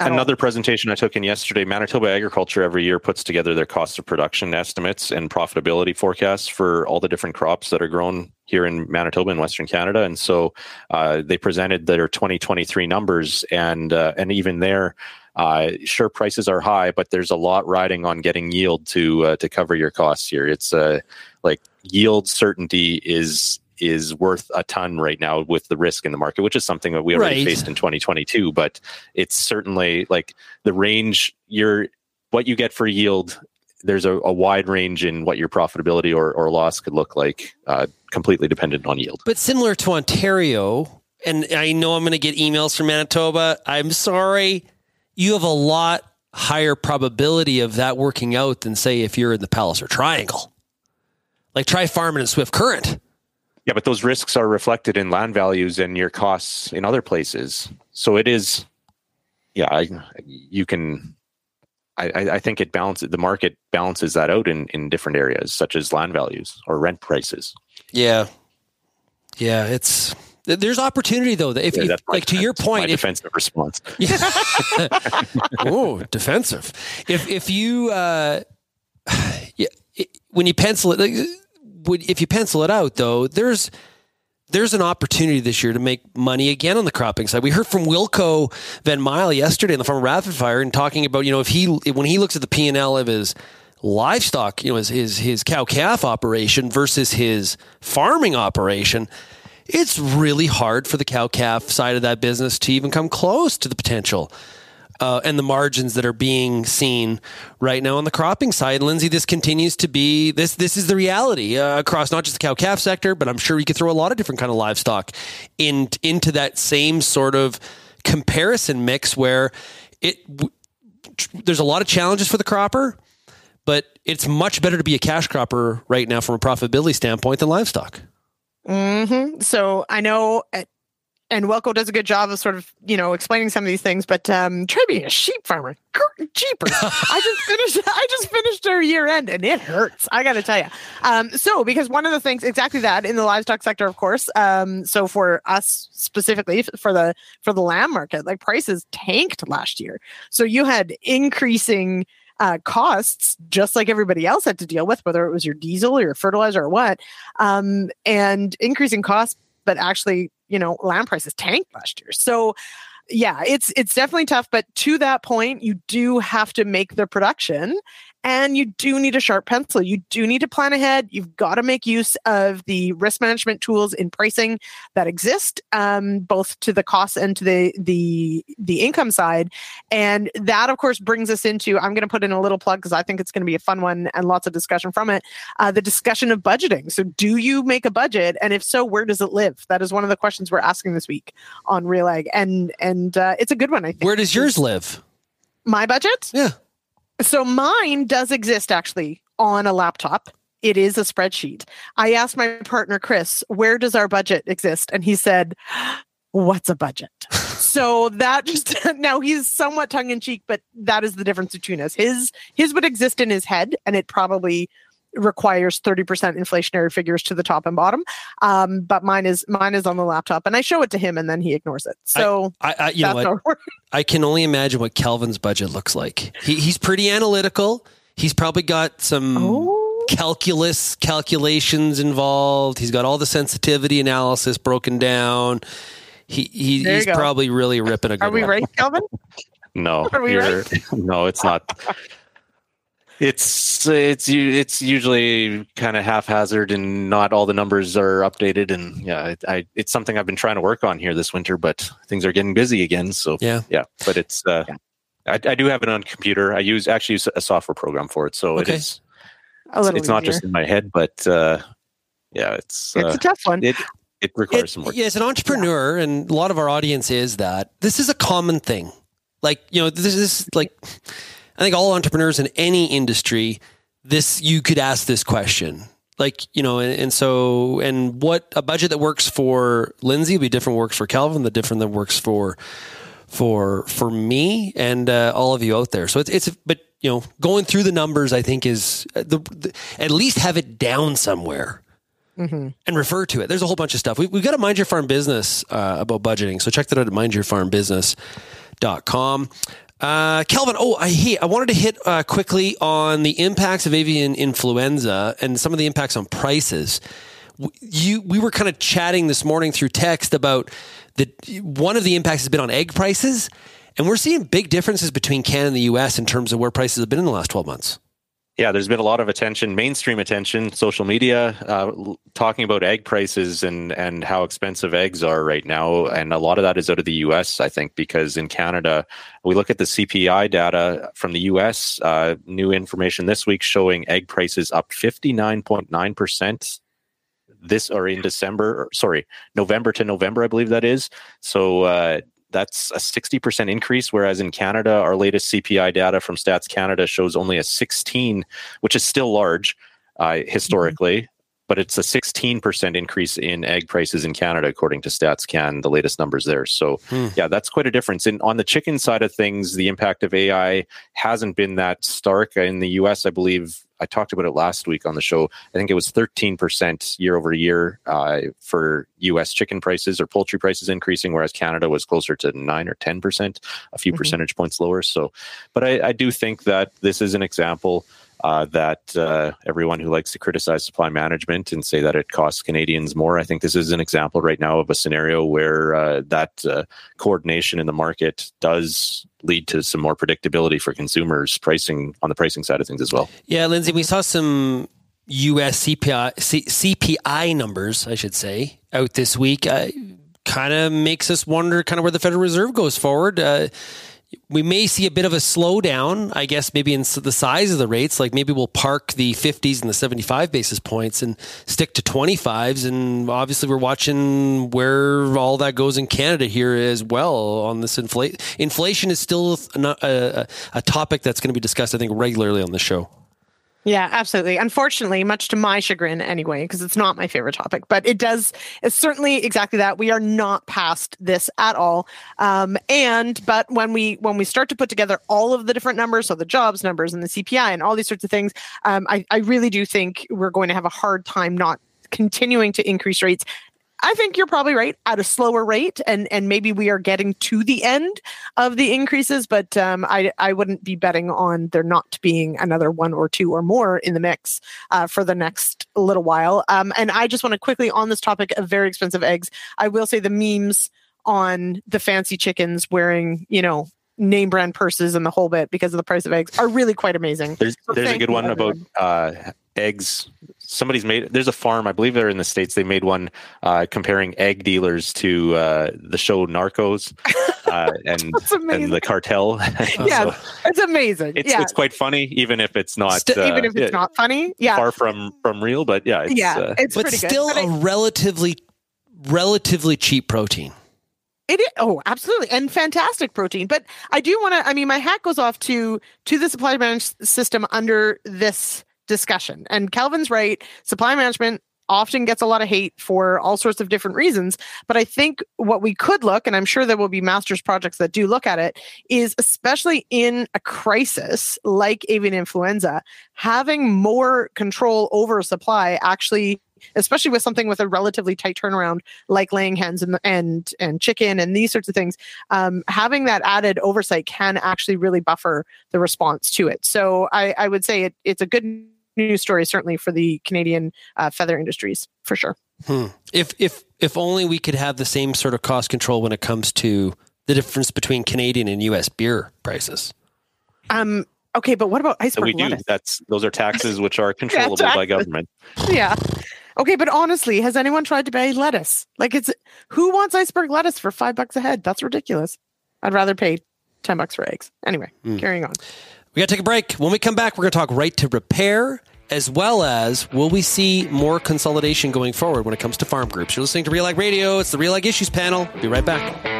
Another presentation I took in yesterday, Manitoba Agriculture every year puts together their cost of production estimates and profitability forecasts for all the different crops that are grown here in Manitoba and Western Canada. And so uh, they presented their 2023 numbers, and uh, and even there, uh, sure prices are high, but there's a lot riding on getting yield to uh, to cover your costs here. It's uh, like yield certainty is is worth a ton right now with the risk in the market, which is something that we already right. faced in 2022. But it's certainly like the range you're what you get for yield. There's a, a wide range in what your profitability or, or loss could look like, uh, completely dependent on yield. But similar to Ontario, and I know I'm going to get emails from Manitoba. I'm sorry, you have a lot higher probability of that working out than say if you're in the Palliser Triangle. Like try farming in Swift Current. Yeah, but those risks are reflected in land values and your costs in other places. So it is, yeah, I, you can. I, I think it balances the market balances that out in, in different areas such as land values or rent prices. Yeah, yeah, it's there's opportunity though. If, yeah, if like to your point, if, defensive response. *laughs* Yeah. oh, defensive. If if you uh, *sighs* yeah, when you pencil it. Like, if you pencil it out, though, there's there's an opportunity this year to make money again on the cropping side. We heard from Wilco Van Mile yesterday in the farm Rapid Fire and talking about you know if he when he looks at the P and L of his livestock, you know his his, his cow calf operation versus his farming operation. It's really hard for the cow calf side of that business to even come close to the potential uh, and the margins that are being seen right now on the cropping side. Lindsay, this continues to be this. This is the reality uh, across not just the cow calf sector, but I'm sure you could throw a lot of different kind of livestock in into that same sort of comparison mix where it there's a lot of challenges for the cropper, but it's much better to be a cash cropper right now from a profitability standpoint than livestock. Mm-hmm. So I know and Welco does a good job of sort of you know explaining some of these things. But um, try being a sheep farmer, cheaper. I just *laughs* finished. I just finished our year end, and it hurts. I got to tell you. Um, so because one of the things exactly that in the livestock sector, of course. Um, so for us specifically for the for the lamb market, like prices tanked last year. So you had increasing. Uh, costs just like everybody else had to deal with, whether it was your diesel or your fertilizer or what, um, and increasing costs but actually, you know, land prices tanked last year. So yeah, it's it's definitely tough. But to that point, you do have to make the production and you do need a sharp pencil. You do need to plan ahead. You've got to make use of the risk management tools in pricing that exist, um, both to the cost and to the the the income side. And that, of course, brings us into. I'm going to put in a little plug because I think it's going to be a fun one and lots of discussion from it. Uh, the discussion of budgeting. So, do you make a budget, and if so, where does it live? That is one of the questions we're asking this week on Real Ag, and and uh, it's a good one. I think. Where does yours live? My budget? Yeah. So mine does exist actually on a laptop. It is a spreadsheet. I asked my partner Chris, "Where does our budget exist?" And he said, "What's a budget?" *laughs* so that just *laughs* now he's somewhat tongue in cheek, but that is the difference between us. His his would exist in his head, and it probably requires 30% inflationary figures to the top and bottom. Um, but mine is mine is on the laptop and I show it to him and then he ignores it. So I, I, you know what? I can only imagine what Kelvin's budget looks like. He, he's pretty analytical. He's probably got some oh. calculus calculations involved. He's got all the sensitivity analysis broken down. He, he he's probably really ripping a good Are we one. right, Kelvin? No, Are we right? *laughs* no, it's not. It's it's it's usually kind of haphazard and not all the numbers are updated and yeah it, I it's something I've been trying to work on here this winter but things are getting busy again so yeah yeah but it's uh, yeah. I, I do have it on computer I use actually use a software program for it so okay. it is it's, it's not just in my head but uh, yeah it's it's uh, a tough one it, it requires it, some work. Yeah, as an entrepreneur, yeah. and a lot of our audience is that this is a common thing. Like you know, this is like I think all entrepreneurs in any industry, this you could ask this question. Like, you know, and, and so and what a budget that works for Lindsay will be different works for Kelvin, the different that works for for for me and uh, all of you out there. So it's it's but you know going through the numbers, I think is uh, the, the at least have it down somewhere. Mm-hmm. And refer to it. There's a whole bunch of stuff. We, we've got a Mind Your Farm business uh, about budgeting. So check that out at mindyourfarmbusiness.com. Uh, Kelvin, oh, I hey, I wanted to hit uh, quickly on the impacts of avian influenza and some of the impacts on prices. You, we were kind of chatting this morning through text about that. One of the impacts has been on egg prices, and we're seeing big differences between Canada and the U.S. in terms of where prices have been in the last twelve months. Yeah, there's been a lot of attention, mainstream attention, social media, uh, talking about egg prices and and how expensive eggs are right now, and a lot of that is out of the U.S. I think because in Canada, we look at the CPI data from the U.S. Uh, new information this week showing egg prices up 59.9 percent this or in December, or, sorry, November to November, I believe that is. So uh, that's a 60% increase, whereas in Canada, our latest CPI data from Stats Canada shows only a 16, which is still large uh, historically. Mm-hmm. But it's a 16% increase in egg prices in Canada, according to Stats Can, the latest numbers there. So, hmm. yeah, that's quite a difference. And on the chicken side of things, the impact of AI hasn't been that stark. In the US, I believe I talked about it last week on the show. I think it was 13% year over year uh, for US chicken prices or poultry prices increasing, whereas Canada was closer to 9 or 10%, a few mm-hmm. percentage points lower. So, but I, I do think that this is an example uh, that uh, everyone who likes to criticize supply management and say that it costs Canadians more, I think this is an example right now of a scenario where uh, that uh, coordination in the market does lead to some more predictability for consumers pricing on the pricing side of things as well. Yeah, Lindsay, we saw some U.S. CPI C- CPI numbers, I should say, out this week. Uh, kind of makes us wonder, kind of where the Federal Reserve goes forward uh, we may see a bit of a slowdown, I guess, maybe in the size of the rates. Like maybe we'll park the 50s and the 75 basis points and stick to 25s. And obviously, we're watching where all that goes in Canada here as well on this inflation. Inflation is still a, a, a topic that's going to be discussed, I think, regularly on the show. Yeah, absolutely. Unfortunately, much to my chagrin anyway, because it's not my favorite topic, but it does, it's certainly exactly that. We are not past this at all. Um, and, but when we, when we start to put together all of the different numbers, so the jobs numbers and the CPI and all these sorts of things, um, I, I really do think we're going to have a hard time not continuing to increase rates I think you're probably right at a slower rate, and and maybe we are getting to the end of the increases, but um, I I wouldn't be betting on there not being another one or two or more in the mix uh, for the next little while. Um, and I just want to quickly on this topic of very expensive eggs. I will say the memes on the fancy chickens wearing you know name brand purses and the whole bit because of the price of eggs are really quite amazing. There's, so there's a good one about uh, eggs somebody's made there's a farm i believe they're in the states they made one uh, comparing egg dealers to uh, the show narcos uh, *laughs* and and the cartel *laughs* yeah so it's amazing it's, yeah. it's quite funny even if it's not St- even if it's not funny yeah far from from real but yeah it's, yeah uh, it's but still good. a relatively relatively cheap protein it is, oh, absolutely, and fantastic protein. But I do want to. I mean, my hat goes off to to the supply management system under this discussion. And Kelvin's right. Supply management often gets a lot of hate for all sorts of different reasons. But I think what we could look, and I'm sure there will be master's projects that do look at it, is especially in a crisis like avian influenza, having more control over supply actually especially with something with a relatively tight turnaround like laying hens and and and chicken and these sorts of things um, having that added oversight can actually really buffer the response to it so i, I would say it, it's a good news story certainly for the canadian uh, feather industries for sure hmm. if if if only we could have the same sort of cost control when it comes to the difference between canadian and us beer prices um Okay, but what about iceberg we lettuce? do. That's those are taxes *laughs* which are controllable yeah, by government. *laughs* Yeah. Okay, but honestly, has anyone tried to buy lettuce? Like, it's who wants iceberg lettuce for five bucks a head? That's ridiculous. I'd rather pay ten bucks for eggs. Anyway, mm. carrying on. We got to take a break. When we come back, we're going to talk right to repair, as well as will we see more consolidation going forward when it comes to farm groups? You're listening to Real Ag Radio. It's the Real Ag Issues panel. Be right back.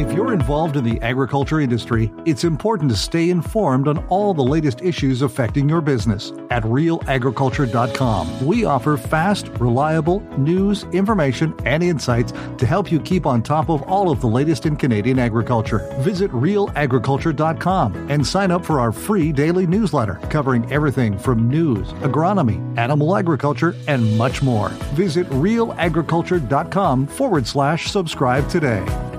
If you're involved in the agriculture industry, it's important to stay informed on all the latest issues affecting your business. At realagriculture.com, we offer fast, reliable news, information, and insights to help you keep on top of all of the latest in Canadian agriculture. Visit realagriculture.com and sign up for our free daily newsletter covering everything from news, agronomy, animal agriculture, and much more. Visit realagriculture.com forward slash subscribe today.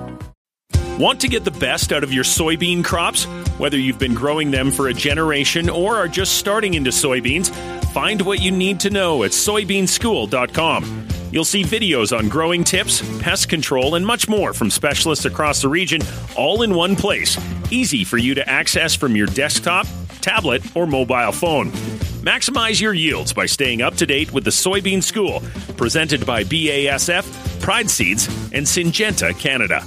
Want to get the best out of your soybean crops? Whether you've been growing them for a generation or are just starting into soybeans, find what you need to know at soybeanschool.com. You'll see videos on growing tips, pest control, and much more from specialists across the region, all in one place. Easy for you to access from your desktop, tablet, or mobile phone. Maximize your yields by staying up to date with the Soybean School, presented by BASF, Pride Seeds, and Syngenta Canada.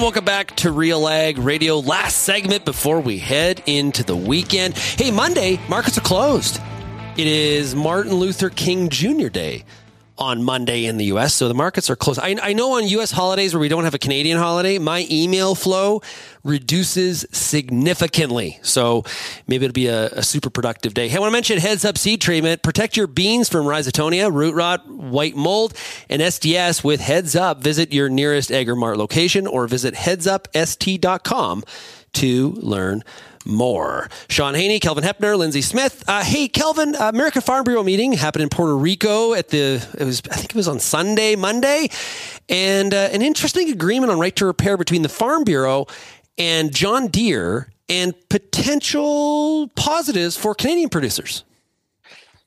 And welcome back to Real Ag Radio. Last segment before we head into the weekend. Hey, Monday, markets are closed. It is Martin Luther King Jr. Day on Monday in the US. So the markets are closed. I, I, know on US holidays where we don't have a Canadian holiday, my email flow reduces significantly. So maybe it'll be a, a super productive day. Hey, I want to mention heads up seed treatment. Protect your beans from rhizoctonia, root rot, white mold, and SDS with heads up. Visit your nearest AgriMart location or visit headsupst.com to learn more. Shaun Haney, Kelvin Heppner, Lindsay Smith. Uh, hey, Kelvin, uh, American Farm Bureau meeting happened in Puerto Rico at the, it was, I think it was on Sunday, Monday, and uh, an interesting agreement on right to repair between the Farm Bureau and John Deere and potential positives for Canadian producers.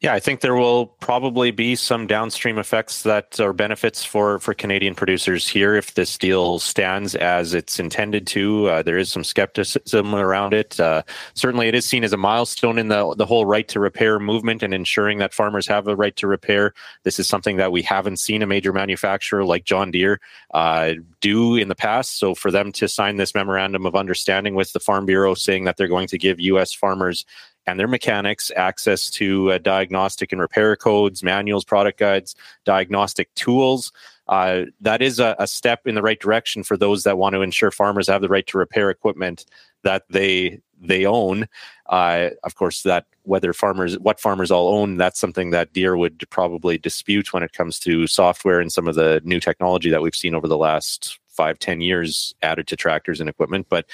Yeah, I think there will probably be some downstream effects that are benefits for for Canadian producers here if this deal stands as it's intended to. Uh, there is some skepticism around it. Uh, certainly, it is seen as a milestone in the the whole right to repair movement and ensuring that farmers have a right to repair. This is something that we haven't seen a major manufacturer like John Deere uh, do in the past. So, for them to sign this memorandum of understanding with the Farm Bureau, saying that they're going to give U.S. farmers and their mechanics access to uh, diagnostic and repair codes, manuals, product guides, diagnostic tools. Uh, that is a, a, step in the right direction for those that want to ensure farmers have the right to repair equipment that they they own. Uh, of course, that whether farmers what farmers all own, that's something that Deere would probably dispute when it comes to software and some of the new technology that we've seen over the last five ten years added to tractors and equipment. But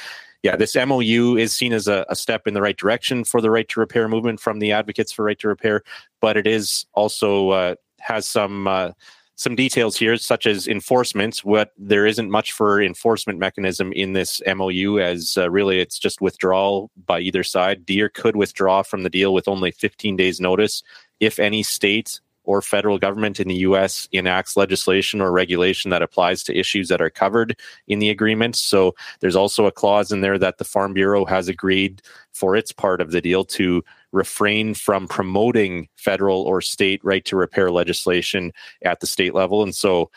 yeah, this MOU is seen as a, a, step in the right direction for the right to repair movement from the advocates for right to repair, but it is also uh, has some uh, some details here, such as enforcement. What there isn't much for enforcement mechanism in this MOU, as uh, really it's just withdrawal by either side. Deere could withdraw from the deal with only 15 days notice if any state or federal government in the US enacts legislation or regulation that applies to issues that are covered in the agreement. So there's also a clause in there that the Farm Bureau has agreed for its part of the deal to refrain from promoting federal or state right to repair legislation at the state level. And so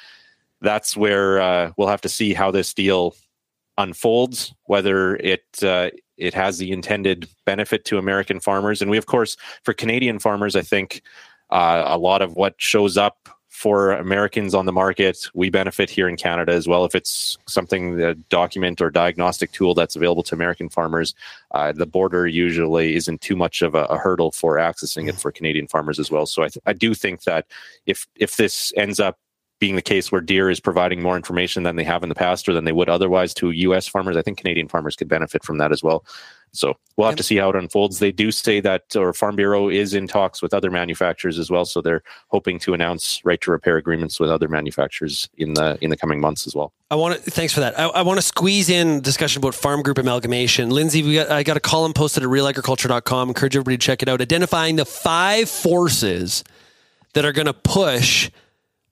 that's where uh, we'll have to see how this deal unfolds, whether it uh, it has the intended benefit to American farmers. And we, of course, for Canadian farmers, I think uh, a lot of what shows up for Americans on the market, we benefit here in Canada as well. If it's something, the document or diagnostic tool that's available to American farmers, uh, the border usually isn't too much of a, a, hurdle for accessing it for Canadian farmers as well. So I, th- I do think that if if this ends up being the case where Deere is providing more information than they have in the past or than they would otherwise to U.S. farmers, I think Canadian farmers could benefit from that as well. So we'll have to see how it unfolds. They do say that, or Farm Bureau is in talks with other manufacturers as well. So they're hoping to announce right to repair agreements with other manufacturers in the in the coming months as well. I want to thanks for that. I, I want to squeeze in discussion about farm group amalgamation. Lindsay, we got, I got a column posted at realagriculture.com. Encourage everybody to check it out. Identifying the five forces that are going to push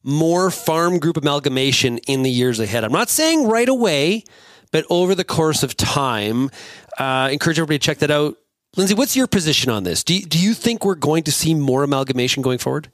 more farm group amalgamation in the years ahead. I'm not saying right away but over the course of time, uh, encourage everybody to check that out. Lindsay, what's your position on this? Do you, do you think we're going to see more amalgamation going forward?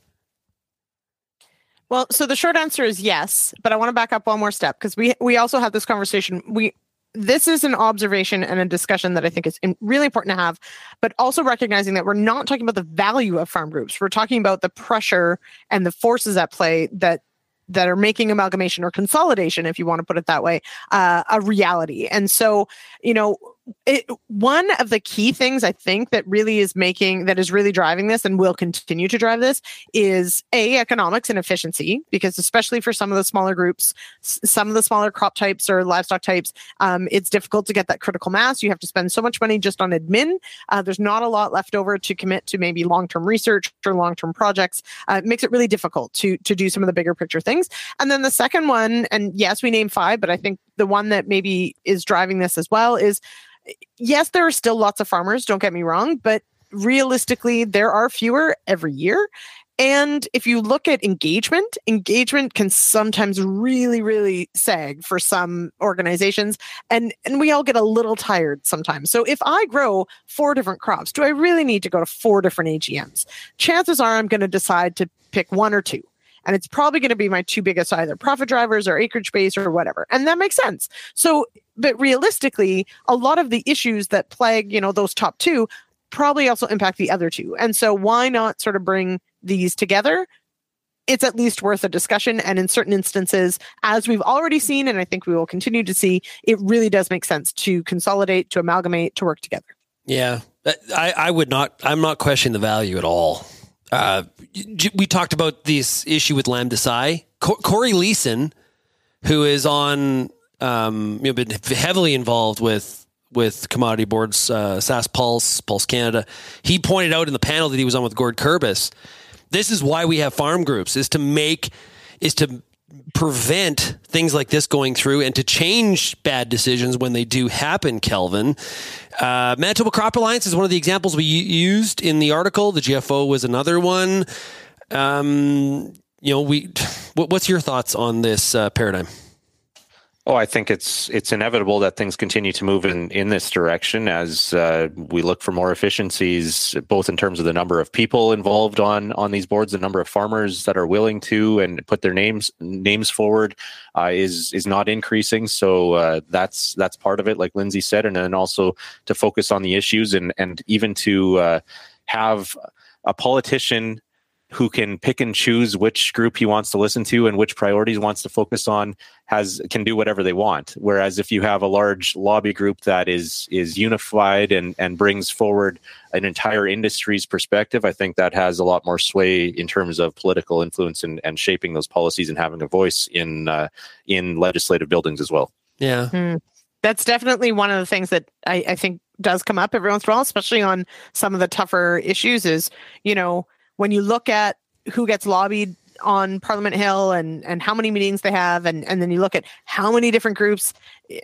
Well, so the short answer is yes, but I want to back up one more step because we we also had this conversation. We this is an observation and a discussion that I think is really important to have, but also recognizing that we're not talking about the value of farm groups. We're talking about the pressure and the forces at play that that are making amalgamation or consolidation, if you want to put it that way, uh, a reality. And so, you know, it, one of the key things I think that really is making that is really driving this and will continue to drive this is a economics and efficiency because especially for some of the smaller groups, s- some of the smaller crop types or livestock types, um, it's difficult to get that critical mass. You have to spend so much money just on admin. Uh, there's not a lot left over to commit to maybe long term research or long term projects. Uh, it makes it really difficult to to do some of the bigger picture things. And then the second one, and yes, we name five, but I think the one that maybe is driving this as well is yes, there are still lots of farmers, don't get me wrong, but realistically, there are fewer every year. And if you look at engagement, engagement can sometimes really, really sag for some organizations. And, and we all get a little tired sometimes. So if I grow four different crops, do I really need to go to four different AGMs? Chances are I'm going to decide to pick one or two and it's probably going to be my two biggest either profit drivers or acreage base or whatever. And that makes sense. So but realistically a lot of the issues that plague you know those top two probably also impact the other two. And so why not sort of bring these together? It's at least worth a discussion. And in certain instances as we've already seen and i think we will continue to see it really does make sense to consolidate to amalgamate to work together. Yeah. I, I would not i'm not questioning the value at all uh, we talked about this issue with lambda-cy. Corey Loessin, who is on, um, you know, been heavily involved with with commodity boards, uh, Sask Pulse, Pulse Canada. He pointed out in the panel that he was on with Gord Kurbis. This is why we have farm groups: is to make, is to prevent things like this going through and to change bad decisions when they do happen, Kelvin. Uh, Manitoba Crop Alliance is one of the examples we used in the article. The GFO was another one. Um, you know, we. *laughs* What's your thoughts on this uh, paradigm? Oh, I think it's it's inevitable that things continue to move in, in this direction as uh, we look for more efficiencies, both in terms of the number of people involved on on these boards, the number of farmers that are willing to and put their names names forward uh, is is not increasing. So uh, that's that's part of it, like Lindsay said, and then also to focus on the issues and and even to uh, have a politician who can pick and choose which group he wants to listen to and which priorities wants to focus on has can do whatever they want. Whereas if you have a large lobby group that is is unified and and brings forward an entire industry's perspective i think that has a lot more sway in terms of political influence and, and shaping those policies and having a voice in uh, in legislative buildings as well. Yeah. Hmm. that's definitely one of the things that I, I think does come up every once in a while especially on some of the tougher issues is you know when you look at who gets lobbied on Parliament Hill and and how many meetings they have and and then you look at how many different groups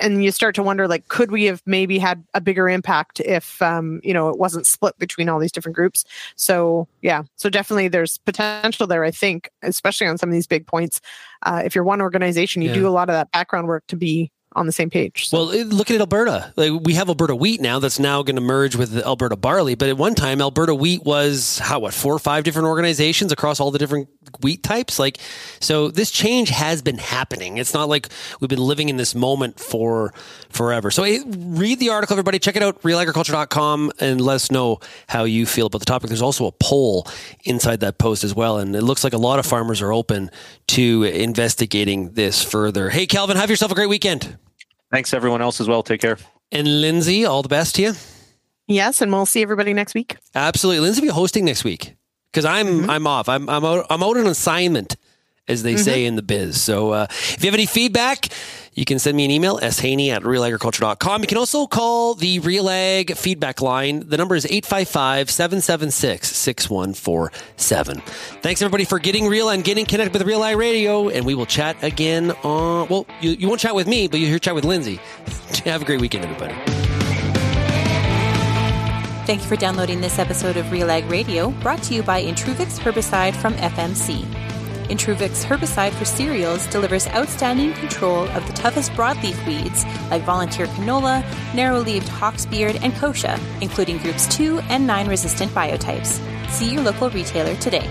and you start to wonder like could we have maybe had a bigger impact if um you know it wasn't split between all these different groups? So yeah. So definitely there's potential there I think especially on some of these big points. Uh, if you're one organization you yeah. do a lot of that background work to be on the same page. So. Well, look at Alberta. Like we have Alberta wheat now that's now going to merge with Alberta barley. But at one time, Alberta wheat was how what four or five different organizations across all the different wheat types. Like so, this change has been happening. It's not like we've been living in this moment for forever. So read the article, everybody. Check it out, realagriculture.com, and let us know how you feel about the topic. There's also a poll inside that post as well, and it looks like a lot of farmers are open to investigating this further. Hey, Kelvin, have yourself a great weekend. Thanks, everyone else as well. Take care. And Lindsay, all the best to you. Yes, and we'll see everybody next week. Absolutely, Lindsay will be hosting next week because I'm mm-hmm. I'm off. I'm I'm out, I'm out on assignment, as they mm-hmm. say in the biz. So uh, if you have any feedback, you can send me an email, shaney at realagriculture.com. You can also call the Real Ag feedback line. The number is 855 776 6147. Thanks, everybody, for getting real and getting connected with Real Ag Radio. And we will chat again on, well, you, you won't chat with me, but you'll hear chat with Lindsay. *laughs* have a great weekend, everybody. Thank you for downloading this episode of Real Ag Radio, brought to you by Intruvix Herbicide from FMC. Intruvix herbicide for cereals delivers outstanding control of the toughest broadleaf weeds like volunteer canola, narrow-leaved hawksbeard, and kochia, including groups 2 and 9 resistant biotypes. See your local retailer today.